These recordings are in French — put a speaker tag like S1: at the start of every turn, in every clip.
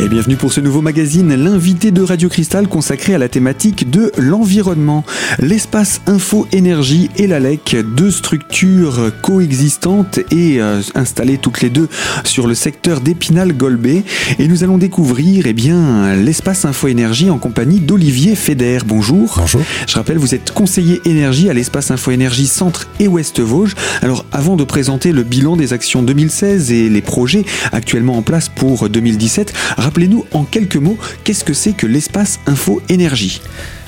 S1: Et bienvenue pour ce nouveau magazine, l'invité de Radio Cristal consacré à la thématique de l'environnement. L'espace Info Énergie et l'ALEC, deux structures coexistantes et euh, installées toutes les deux sur le secteur d'Épinal-Golbet. Et nous allons découvrir eh bien, l'espace Info Énergie en compagnie d'Olivier Feder. Bonjour.
S2: Bonjour.
S1: Je rappelle, vous êtes conseiller énergie à l'espace Info Énergie Centre et Ouest Vosges. Alors avant de présenter le bilan des actions 2016 et les projets actuellement en place pour 2017, Rappelez-nous en quelques mots, qu'est-ce que c'est que l'espace Info Énergie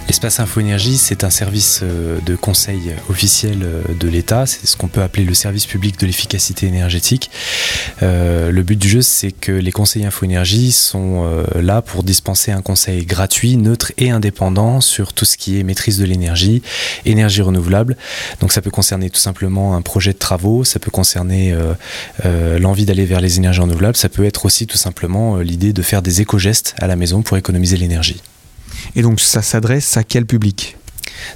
S2: L'espace Info Énergie, c'est un service euh, de conseil officiel euh, de l'État. C'est ce qu'on peut appeler le service public de l'efficacité énergétique. Euh, le but du jeu, c'est que les conseillers Info Énergie sont là pour dispenser un conseil gratuit, neutre et indépendant sur tout ce qui est maîtrise de l'énergie, énergie renouvelable. Donc ça peut concerner tout simplement un projet de travaux, ça peut concerner l'envie d'aller vers les énergies renouvelables, ça peut être aussi tout simplement l'idée de faire des éco-gestes à la maison pour économiser l'énergie.
S1: Et donc ça s'adresse à quel public?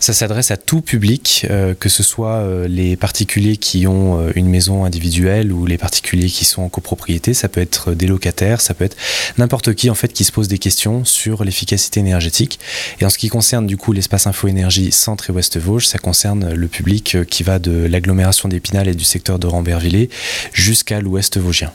S2: Ça s'adresse à tout public, euh, que ce soit euh, les particuliers qui ont euh, une maison individuelle ou les particuliers qui sont en copropriété. Ça peut être des locataires, ça peut être n'importe qui en fait qui se pose des questions sur l'efficacité énergétique. Et en ce qui concerne du coup l'espace info énergie Centre et Ouest Vosges, ça concerne le public qui va de l'agglomération d'Épinal et du secteur de Rambervillers jusqu'à l'Ouest vosgien.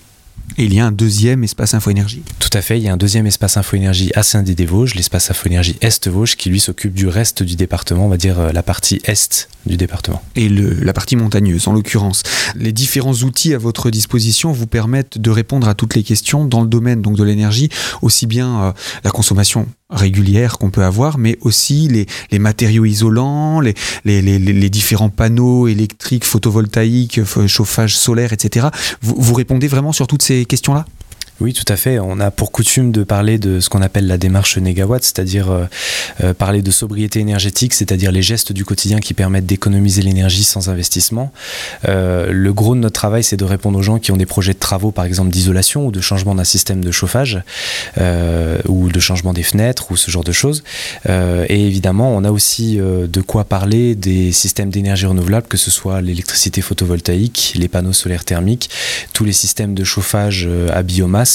S1: Et il y a un deuxième espace info-énergie.
S2: Tout à fait, il y a un deuxième espace info-énergie à Saint-Dié-des-Vosges, l'espace info-énergie Est-Vosges, qui lui s'occupe du reste du département, on va dire euh, la partie Est du département.
S1: Et le, la partie montagneuse, en l'occurrence. Les différents outils à votre disposition vous permettent de répondre à toutes les questions dans le domaine donc de l'énergie, aussi bien euh, la consommation régulière qu'on peut avoir, mais aussi les, les matériaux isolants, les, les, les, les, différents panneaux électriques, photovoltaïques, chauffage solaire, etc. Vous, vous répondez vraiment sur toutes ces questions-là?
S2: Oui, tout à fait. On a pour coutume de parler de ce qu'on appelle la démarche négawatt, c'est-à-dire euh, euh, parler de sobriété énergétique, c'est-à-dire les gestes du quotidien qui permettent d'économiser l'énergie sans investissement. Euh, le gros de notre travail, c'est de répondre aux gens qui ont des projets de travaux, par exemple d'isolation ou de changement d'un système de chauffage ou de changement des fenêtres ou ce genre de choses. et évidemment, on a aussi de quoi parler des systèmes d'énergie renouvelable, que ce soit l'électricité photovoltaïque, les panneaux solaires thermiques, tous les systèmes de chauffage à biomasse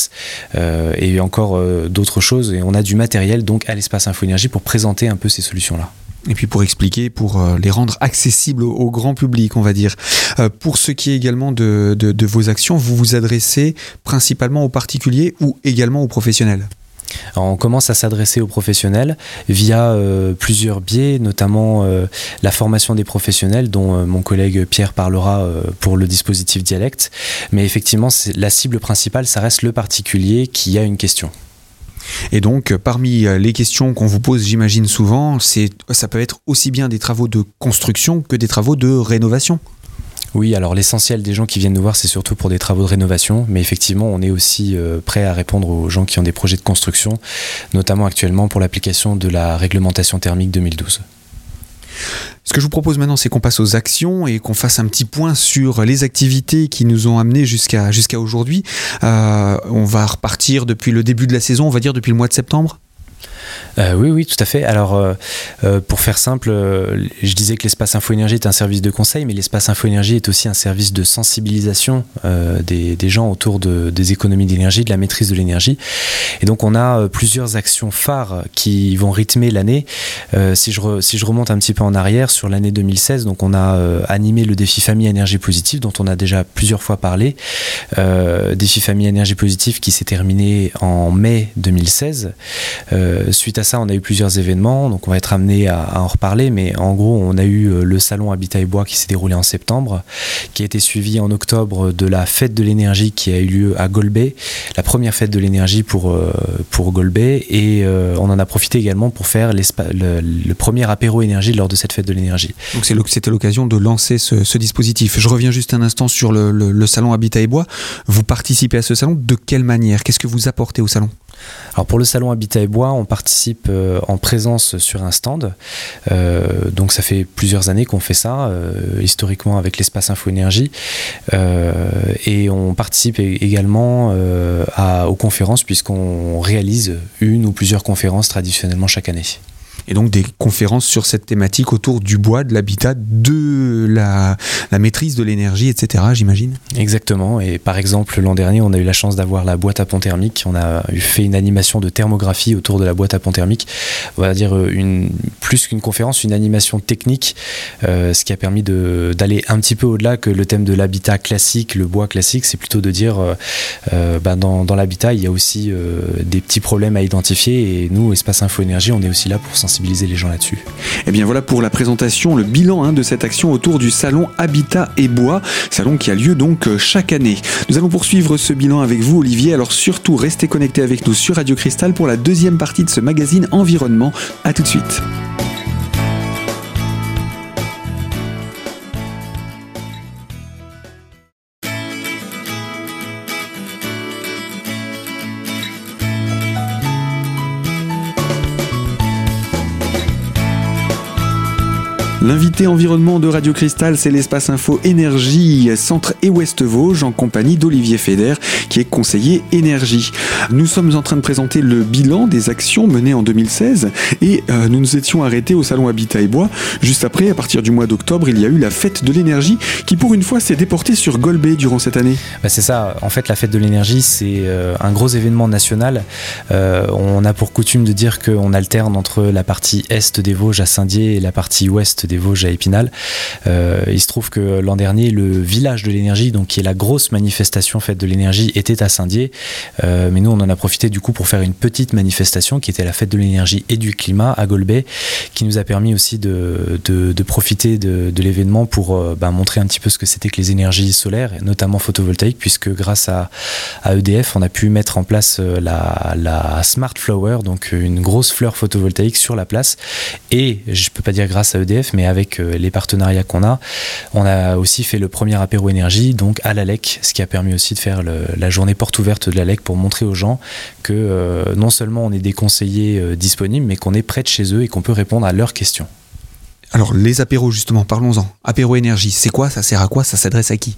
S2: euh, et encore euh, d'autres choses. Et on a du matériel donc à l'espace Info Énergie pour présenter un peu ces solutions-là.
S1: Et puis pour expliquer, pour euh, les rendre accessibles au, grand public, on va dire. pour ce qui est également de vos actions, vous vous adressez principalement aux particuliers ou également aux professionnels?
S2: On commence à s'adresser aux professionnels via euh, plusieurs biais, notamment euh, la formation des professionnels, dont euh, mon collègue Pierre parlera pour le dispositif dialecte. Mais effectivement, la cible principale, ça reste le particulier qui a une question.
S1: Et donc, parmi les questions qu'on vous pose, j'imagine souvent, ça peut être aussi bien des travaux de construction que des travaux de rénovation.
S2: Oui, alors l'essentiel des gens qui viennent nous voir, c'est surtout pour des travaux de rénovation, mais effectivement, on est aussi euh, prêt à répondre aux gens qui ont des projets de construction, notamment actuellement pour l'application de la réglementation thermique 2012.
S1: Ce que je vous propose maintenant, c'est qu'on passe aux actions et qu'on fasse un petit point sur les activités qui nous ont amenés jusqu'à aujourd'hui. Euh, on va repartir depuis le début de la saison, on va dire depuis le mois de septembre?
S2: Euh, oui, oui, tout à fait. Alors, euh, euh, pour faire simple, je disais que l'espace Info-Énergie est un service de conseil, mais l'espace Info-Énergie est aussi un service de sensibilisation des, gens autour de, des économies d'énergie, de la maîtrise de l'énergie. Et donc, on a plusieurs actions phares qui vont rythmer l'année. si, je si je remonte un petit peu en arrière, sur l'année 2016, donc on a animé le défi famille énergie positive, dont on a déjà plusieurs fois parlé. défi famille énergie positive qui s'est terminé en mai 2016 suite à ça, on a eu plusieurs événements, donc on va être amené à, en reparler, mais en gros, on a eu euh, le salon Habitat et Bois qui s'est déroulé en septembre, qui a été suivi en octobre de la fête de l'énergie qui a eu lieu à Golbet, la première fête de l'énergie pour, euh, pour Golbet, et euh, on en a profité également pour faire le, premier apéro énergie lors de cette fête de l'énergie.
S1: Donc c'était l'occasion de lancer ce, dispositif. Je reviens juste un instant sur le, le salon Habitat et Bois. Vous participez à ce salon de quelle manière? Qu'est-ce que vous apportez au salon?
S2: Alors pour le salon Habitat et Bois, on participe euh, en présence sur un stand. Euh, donc ça fait plusieurs années qu'on fait ça, euh, historiquement avec l'espace Info Énergie. et on participe également aux conférences puisqu'on réalise une ou plusieurs conférences traditionnellement chaque année.
S1: Et donc des conférences sur cette thématique autour du bois, de l'habitat, de la, maîtrise de l'énergie, etc., j'imagine
S2: Exactement. Et par exemple, l'an dernier, on a eu la chance d'avoir la boîte à pont thermique. On a fait une animation de thermographie autour de la boîte à pont thermique. On va dire euh, plus qu'une conférence, une animation technique, euh, ce qui a permis d'aller un petit peu au-delà que le thème de l'habitat classique, le bois classique. C'est plutôt de dire, euh, bah, dans, dans l'habitat, il y a aussi des petits problèmes à identifier. Et nous, Espace Info Énergie, on est aussi là pour sensibiliser
S1: Et eh bien voilà pour la présentation, le bilan hein, de cette action autour du salon Habitat et Bois, salon qui a lieu donc euh, chaque année. Nous allons poursuivre ce bilan avec vous Olivier, alors surtout restez connectés avec nous sur Radio Cristal pour la deuxième partie de ce magazine Environnement. A tout de suite. L'invité environnement de Radio Cristal, c'est l'espace info énergie Centre et Ouest Vosges en compagnie d'Olivier Feder qui est conseiller énergie. Nous sommes en train de présenter le bilan des actions menées en 2016 et euh, nous nous étions arrêtés au salon Habitat et Bois. Juste après, à partir du mois d'octobre, il y a eu la fête de l'énergie qui pour une fois s'est déportée sur Golbet durant cette année.
S2: Bah, c'est ça, en fait la fête de l'énergie c'est euh, un gros événement national. Euh, on a pour coutume de dire qu'on alterne entre la partie est des Vosges à Saint-Dié et la partie ouest des Vosges à Épinal. Euh, il se trouve que l'an dernier, le village de l'énergie, donc qui est la grosse manifestation faite de l'énergie, était à Saint-Dié. Euh, mais nous, on en a profité du coup pour faire une petite manifestation qui était la fête de l'énergie et du climat à Golbet, qui nous a permis aussi de, profiter de, l'événement pour euh, bah, montrer un petit peu ce que c'était que les énergies solaires, notamment photovoltaïques, puisque grâce à, EDF, on a pu mettre en place la, Smart Flower, donc une grosse fleur photovoltaïque sur la place. Et je peux pas dire grâce à EDF, mais avec euh, les partenariats qu'on a, on a aussi fait le premier apéro énergie, donc à l'ALEC, ce qui a permis aussi de faire la journée porte ouverte de l'ALEC pour montrer aux gens que euh, non seulement on est des conseillers euh, disponibles, mais qu'on est près de chez eux et qu'on peut répondre à leurs questions.
S1: Alors les apéros justement, parlons-en. Apéro énergie, c'est quoi? Ça sert à quoi? Ça s'adresse à qui?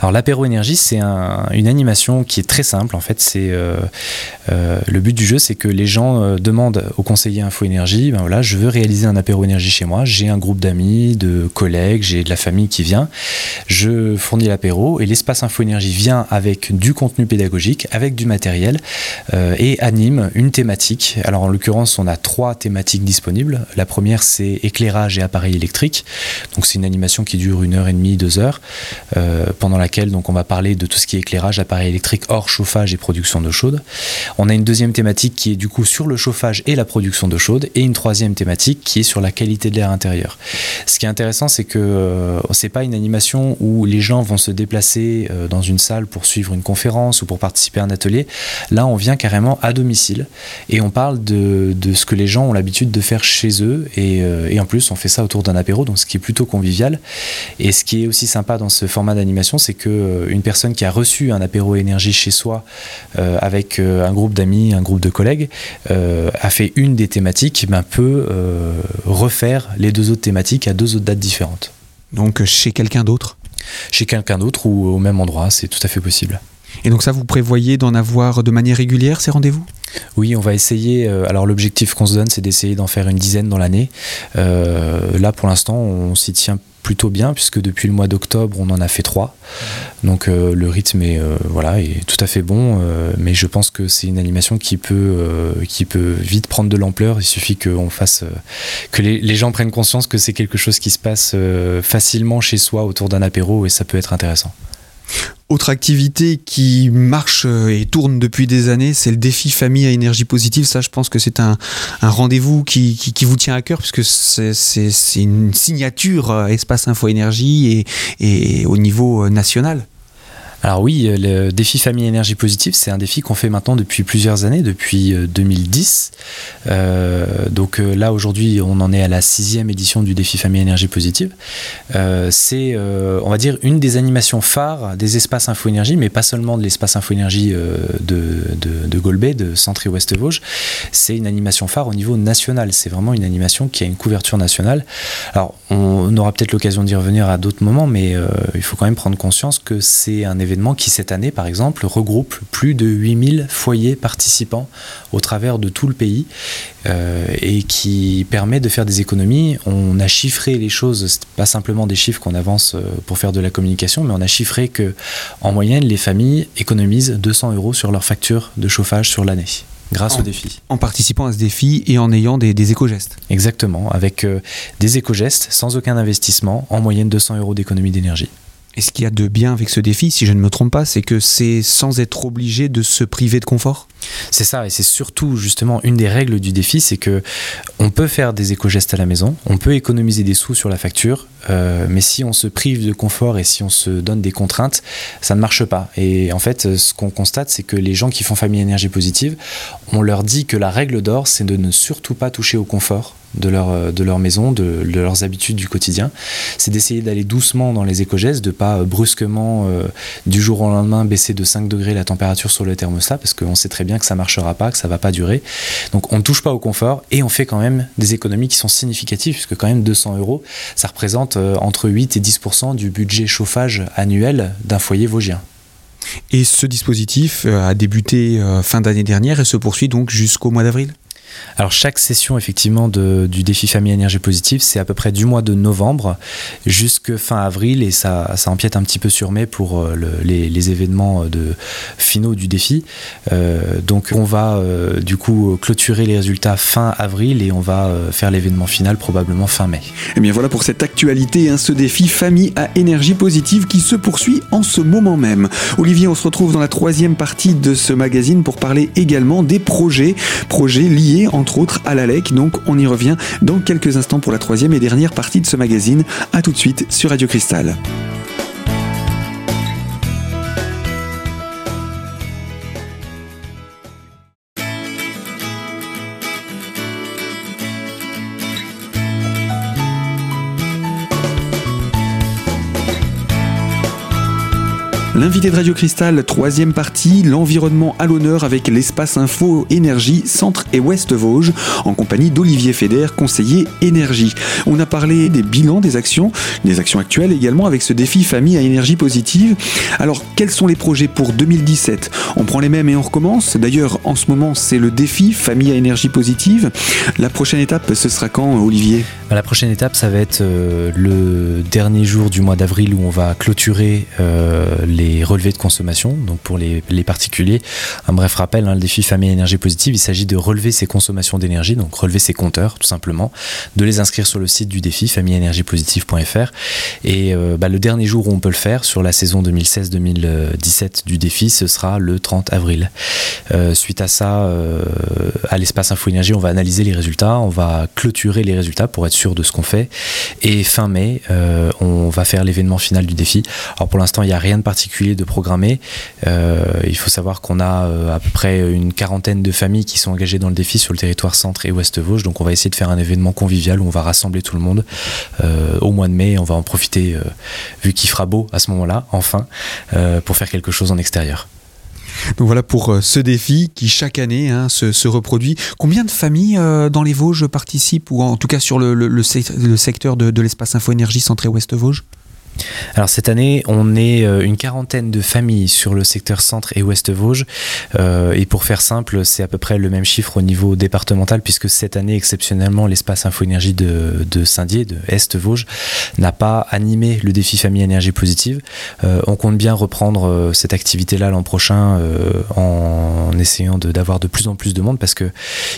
S2: Alors l'apéro énergie, c'est une animation qui est très simple. En fait, c'est euh, euh, le but du jeu, c'est que les gens euh, demandent au conseiller info énergie, ben voilà, je veux réaliser un apéro énergie chez moi. J'ai un groupe d'amis, de collègues, j'ai de la famille qui vient. Je fournis l'apéro et l'espace info énergie vient avec du contenu pédagogique, avec du matériel et anime une thématique. Alors en l'occurrence, on a trois thématiques disponibles. La première, c'est éclairage et appareil électrique. Donc c'est une animation qui dure une heure et demie, deux heures, euh, pendant laquelle donc on va parler de tout ce qui est éclairage, appareil électrique hors chauffage et production d'eau chaude. On a une deuxième thématique qui est du coup sur le chauffage et la production d'eau chaude, et une troisième thématique qui est sur la qualité de l'air intérieur. Ce qui est intéressant, c'est que euh, c'est pas une animation où les gens vont se déplacer euh, dans une salle pour suivre une conférence ou pour participer à un atelier. Là, on vient carrément à domicile et on parle de, de ce que les gens ont l'habitude de faire chez eux, et, et en plus on fait ça autour d'un apéro, donc ce qui est plutôt convivial. Et ce qui est aussi sympa dans ce format d'animation, c'est que euh, une personne qui a reçu un apéro énergie chez soi euh, avec euh, un groupe d'amis, un groupe de collègues, a fait une des thématiques, ben, peut refaire les deux autres thématiques à deux autres dates différentes.
S1: Donc chez quelqu'un d'autre?
S2: Chez quelqu'un d'autre ou au même endroit, c'est tout à fait possible.
S1: Et donc ça, vous prévoyez d'en avoir de manière régulière ces rendez-vous?
S2: Oui, on va essayer. Euh, alors l'objectif qu'on se donne, c'est d'essayer d'en faire une dizaine dans l'année. Euh, là, pour l'instant, on s'y tient plutôt bien puisque depuis le mois d'octobre, on en a fait trois. Donc euh, le rythme est voilà est tout à fait bon, mais je pense que c'est une animation qui peut qui peut vite prendre de l'ampleur. Il suffit fasse que les, gens prennent conscience que c'est quelque chose qui se passe facilement chez soi autour d'un apéro et ça peut être intéressant.
S1: Autre activité qui marche euh, et tourne depuis des années, c'est le défi famille à énergie positive. Ça, je pense que c'est un, rendez-vous qui, vous tient à cœur, puisque c'est une signature euh, Espace Info Énergie et au niveau euh, national.
S2: Alors oui, euh, le défi famille énergie positive, c'est un défi qu'on fait maintenant depuis plusieurs années, depuis 2010. Euh, euh, donc là, aujourd'hui, on en est à la sixième édition du défi famille énergie positive. c'est, on va dire, une des animations phares des espaces info énergie, mais pas seulement de l'espace info énergie de, de, de de Centre et Ouest Vosges. C'est une animation phare au niveau national. C'est vraiment une animation qui a une couverture nationale. Alors, on aura peut-être l'occasion d'y revenir à d'autres moments, mais euh, il faut quand même prendre conscience que c'est un événement qui, cette année, par exemple, regroupe plus de 8000 foyers participants au travers de tout le pays euh, et qui permet de faire des économies. On a chiffré les choses, pas simplement des chiffres qu'on avance euh, pour faire de la communication, mais on a chiffré que, en moyenne, les familles économisent 200 euros sur leur facture de chauffage sur l'année grâce
S1: au
S2: défi.
S1: En participant à ce défi et en ayant des, éco-gestes.
S2: Exactement, avec euh, des éco-gestes sans aucun investissement, en moyenne 200 euros d'économie d'énergie.
S1: Et ce qu'il y a de bien avec ce défi, si je ne me trompe pas, c'est que c'est sans être obligé de se priver de confort
S2: C'est ça, et c'est surtout justement une des règles du défi, c'est que on peut faire des éco-gestes à la maison, on peut économiser des sous sur la facture, euh, mais si on se prive de confort et si on se donne des contraintes, ça ne marche pas. Et en fait, ce qu'on constate, c'est que les gens qui font famille énergie positive, on leur dit que la règle d'or, c'est de ne surtout pas toucher au confort de leur, euh, de leur maison, de, leurs habitudes du quotidien. C'est d'essayer d'aller doucement dans les éco-gestes, de pas euh, brusquement, euh, du jour au lendemain, baisser de 5 degrés la température sur le thermostat, parce qu'on sait très bien que ça marchera pas, que ça va pas durer. Donc on ne touche pas au confort et on fait quand même des économies qui sont significatives, puisque quand même 200 euros, ça représente entre 8 et 10% du budget chauffage annuel d'un foyer vosgien.
S1: Et ce dispositif a débuté fin d'année dernière et se poursuit donc jusqu'au mois d'avril?
S2: Alors chaque session effectivement de, du défi famille énergie positive, c'est à peu près du mois de novembre jusqu'à fin avril et ça, ça empiète un petit peu sur mai pour euh, les, événements de finaux du défi. Euh, donc on va euh, du coup clôturer les résultats fin avril et on va faire l'événement final probablement fin mai. Et
S1: eh bien voilà pour cette actualité, hein, ce défi famille à énergie positive qui se poursuit en ce moment même. Olivier, on se retrouve dans la troisième partie de ce magazine pour parler également des projets, projets liés entre autres à l'ALEC. Donc on y revient dans quelques instants pour la troisième et dernière partie de ce magazine. A tout de suite sur Radio Cristal. L'invité de Radio Cristal, troisième partie, l'environnement à l'honneur avec l'espace info énergie Centre et Ouest Vosges, en compagnie d'Olivier Feder, conseiller énergie. On a parlé des bilans des actions, des actions actuelles également avec ce défi famille à énergie positive. Alors, quels sont les projets pour 2017 On prend les mêmes et on recommence. D'ailleurs, en ce moment, c'est le défi famille à énergie positive. La prochaine étape, ce sera quand, Olivier?
S2: La prochaine étape, ça va être euh, le dernier jour du mois d'avril où on va clôturer euh, les de consommation. Donc pour les, particuliers, un bref rappel, hein, le défi famille énergie positive, il s'agit de relever ses consommations d'énergie, donc relever ses compteurs tout simplement, de les inscrire sur le site du défi familleénergiepositive.fr. Et euh, bah, le dernier jour où on peut le faire sur la saison 2016-2017 du défi, ce sera le 30 avril. Euh, suite à ça, euh, à l'espace Info Énergie, on va analyser les résultats, on va clôturer les résultats pour être sûr de ce qu'on fait. Et fin mai, on va faire l'événement final du défi. Alors pour l'instant, il n'y a rien de particulier de programmer. Euh, il faut savoir qu'on a euh, à peu près une quarantaine de familles qui sont engagées dans le défi sur le territoire centre et ouest Vosges. Donc on va essayer de faire un événement convivial où on va rassembler tout le monde euh, au mois de mai. On va en profiter, vu qu'il fera beau à ce moment-là, enfin, pour faire quelque chose en extérieur.
S1: Donc voilà pour ce défi qui chaque année hein, se, reproduit. Combien de familles dans les Vosges participent, ou en tout cas sur le, secteur de, l'espace Info Énergie Centre et Ouest Vosges?
S2: Alors cette année, on est euh, une quarantaine de familles sur le secteur centre et ouest Vosges. Euh, et pour faire simple, c'est à peu près le même chiffre au niveau départemental, puisque cette année, exceptionnellement, l'espace Info-Énergie de, de Saint-Dié, de Est Vosges, n'a pas animé le défi famille énergie positive. Euh, on compte bien reprendre cette activité-là l'an prochain en essayant d'avoir de, plus en plus de monde, parce que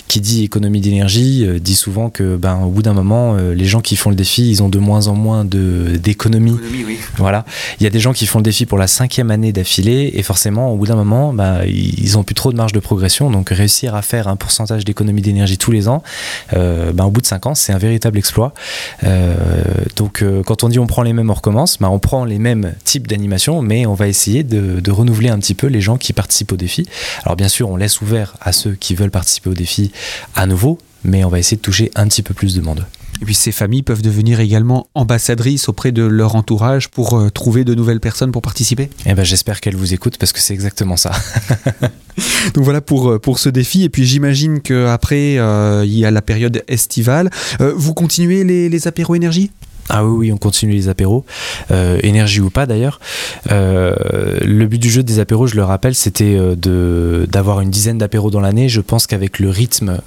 S2: qui dit économie d'énergie dit souvent que ben, au bout d'un moment, les gens qui font le défi, ils ont de moins en moins d'économie voilà. Il y a des gens qui font le défi pour la cinquième année d'affilée et forcément, au bout d'un moment, bah, ils ont plus trop de marge de progression. Donc, réussir à faire un pourcentage d'économie d'énergie tous les ans, euh, bah, au bout de cinq ans, c'est un véritable exploit. Euh, donc, euh, quand on dit on prend les mêmes, on recommence, bah, on prend les mêmes types d'animation, mais on va essayer de, renouveler un petit peu les gens qui participent au défi. Alors, bien sûr, on laisse ouvert à ceux qui veulent participer au défi à nouveau, mais on va essayer de toucher un petit peu plus de monde.
S1: Et puis ces familles peuvent devenir également ambassadrices auprès de leur entourage pour euh, trouver de nouvelles personnes pour participer
S2: Eh ben j'espère qu'elles vous écoutent parce que c'est exactement ça.
S1: Donc voilà pour, euh, pour ce défi. Et puis j'imagine qu'après, euh, il y a la période estivale. vous continuez les, les apéros énergie
S2: Ah oui, oui, on continue les apéros, euh, énergie ou pas d'ailleurs. Euh, le but du jeu des apéros, je le rappelle, c'était euh, de d'avoir une dizaine d'apéros dans l'année. Je pense qu'avec le rythme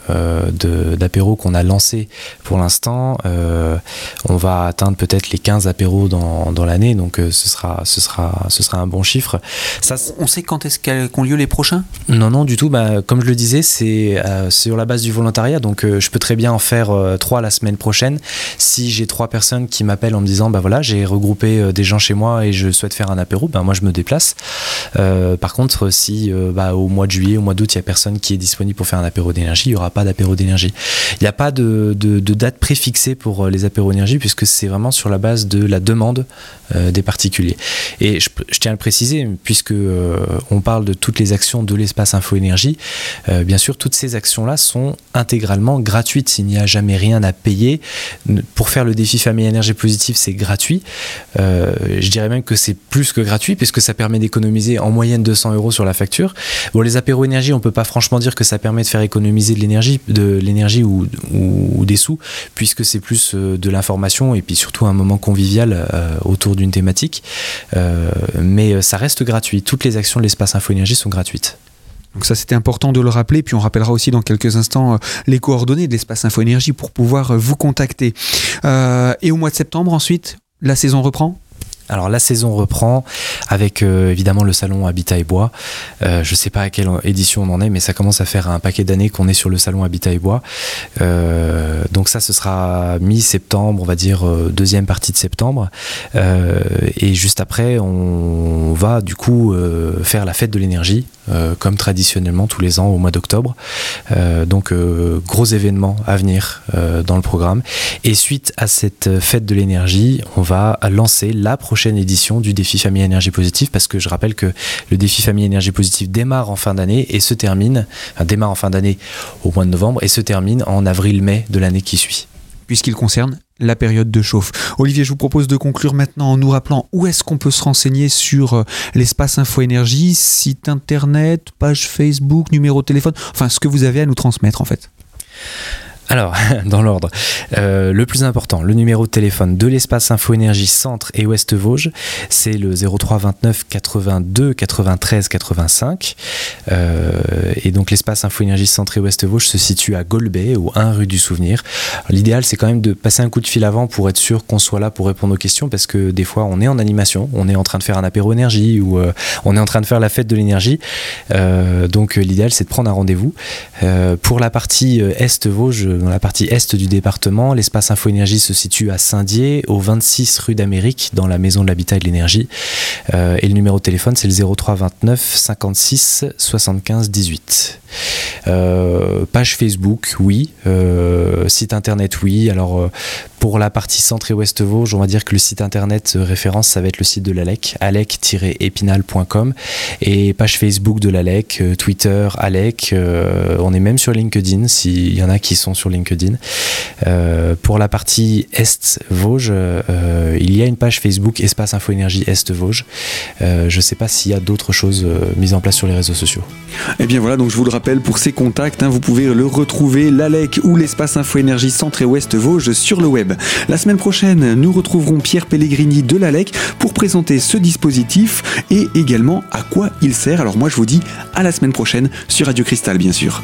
S2: d'apéros qu'on a lancé pour l'instant, on va atteindre peut-être les 15 apéros dans, dans l'année, donc ce, sera, ce, sera, ce sera un bon chiffre.
S1: Ça, on sait quand est-ce qu'ont lieu les prochains?
S2: Non, non, du tout. Bah, comme je le disais, c'est sur la base du volontariat, donc je peux très bien en faire trois la semaine prochaine. Si j'ai trois personnes qui m'appellent en me disant bah voilà j'ai regroupé euh, des gens chez moi et je souhaite faire un apéro, ben moi je me déplace. Euh, par contre si euh, bah, au mois de juillet, au mois d'août il y a personne qui est disponible pour faire un apéro d'énergie, il n'y aura pas d'apéro d'énergie. Il n'y a pas de, date préfixée pour les apéros d'énergie puisque c'est vraiment sur la base de la demande des particuliers. Et je, tiens à le préciser puisque on parle de toutes les actions de l'espace info énergie, bien sûr toutes ces actions là sont intégralement gratuites. Il n'y a jamais rien à payer pour faire le défi famille positive, c'est gratuit. Euh, je dirais même que c'est plus que gratuit puisque ça permet d'économiser en moyenne 200 euros sur la facture. Bon, les apéros énergie, on peut pas franchement dire que ça permet de faire économiser de l'énergie, de l'énergie ou, des sous, puisque c'est plus euh, de l'information et puis surtout un moment convivial euh, autour d'une thématique. mais ça reste gratuit. Toutes les actions de l'espace info énergie sont gratuites.
S1: Donc ça c'était important de le rappeler, puis on rappellera aussi dans quelques instants euh, les coordonnées de l'espace Info Énergie pour pouvoir euh, vous contacter. Euh, et au mois de septembre ensuite, la saison reprend?
S2: Alors la saison reprend avec évidemment le salon Habitat et Bois. Je ne sais pas à quelle édition on en est, mais ça commence à faire un paquet d'années qu'on est sur le salon Habitat et Bois. Donc ça, ce sera mi-septembre, on va dire deuxième partie de septembre. et juste après, on va du coup faire la fête de l'énergie, comme traditionnellement tous les ans au mois d'octobre. donc gros événement à venir dans le programme. Et suite à cette fête de l'énergie, on va lancer la prochaine édition du défi famille énergie positive parce que je rappelle que le défi famille énergie positive démarre en fin d'année et se termine, démarre en fin d'année au mois de novembre et se termine en avril-mai de l'année qui suit.
S1: Puisqu'il concerne la période de chauffe. Olivier, je vous propose de conclure maintenant en nous rappelant où est-ce qu'on peut se renseigner sur euh, l'espace Info Énergie, site internet, page Facebook, numéro de téléphone, enfin ce que vous avez à nous transmettre en fait.
S2: Alors, dans l'ordre, euh, le plus important, le numéro de téléphone de l'espace Info Énergie Centre et Ouest Vosges, c'est le 03 29 82 93 85. et donc l'espace Info Énergie Centre et Ouest Vosges se situe à Golbet, au 1 rue du Souvenir. L'idéal, c'est quand même de passer un coup de fil avant pour être sûr qu'on soit là pour répondre aux questions, parce que des fois, on est en animation, on est en train de faire un apéro énergie ou euh, on est en train de faire la fête de l'énergie. Euh, donc l'idéal, c'est de prendre un rendez-vous. pour la partie Est Vosges, dans la partie est du département. L'espace Info Énergie se situe à Saint-Dié, au 26 rue d'Amérique, dans la maison de l'habitat et de l'énergie. Euh, et le numéro de téléphone, c'est le 03 29 56 75 18. page Facebook, oui. Euh, site internet, oui. Alors, euh, pour la partie centre et ouest Vosges, on va dire que le site internet référence, ça va être le site de l'ALEC, alec-épinal.com. Et page Facebook de l'ALEC, Twitter, ALEC. on est même sur LinkedIn, s'il y en a qui sont sur LinkedIn. Euh, pour la partie Est Vosges, euh, il y a une page Facebook Espace Info Énergie Est Vosges. Euh, je ne sais pas s'il y a d'autres choses mises en place sur les réseaux sociaux.
S1: Et eh bien voilà, donc je vous le rappelle, pour ces contacts, hein, vous pouvez le retrouver, l'ALEC ou l'Espace Info Énergie Centre et Ouest Vosges sur le web. La semaine prochaine, nous retrouverons Pierre Pellegrini de l'ALEC pour présenter ce dispositif et également à quoi il sert. Alors moi je vous dis à la semaine prochaine sur Radio Cristal bien sûr.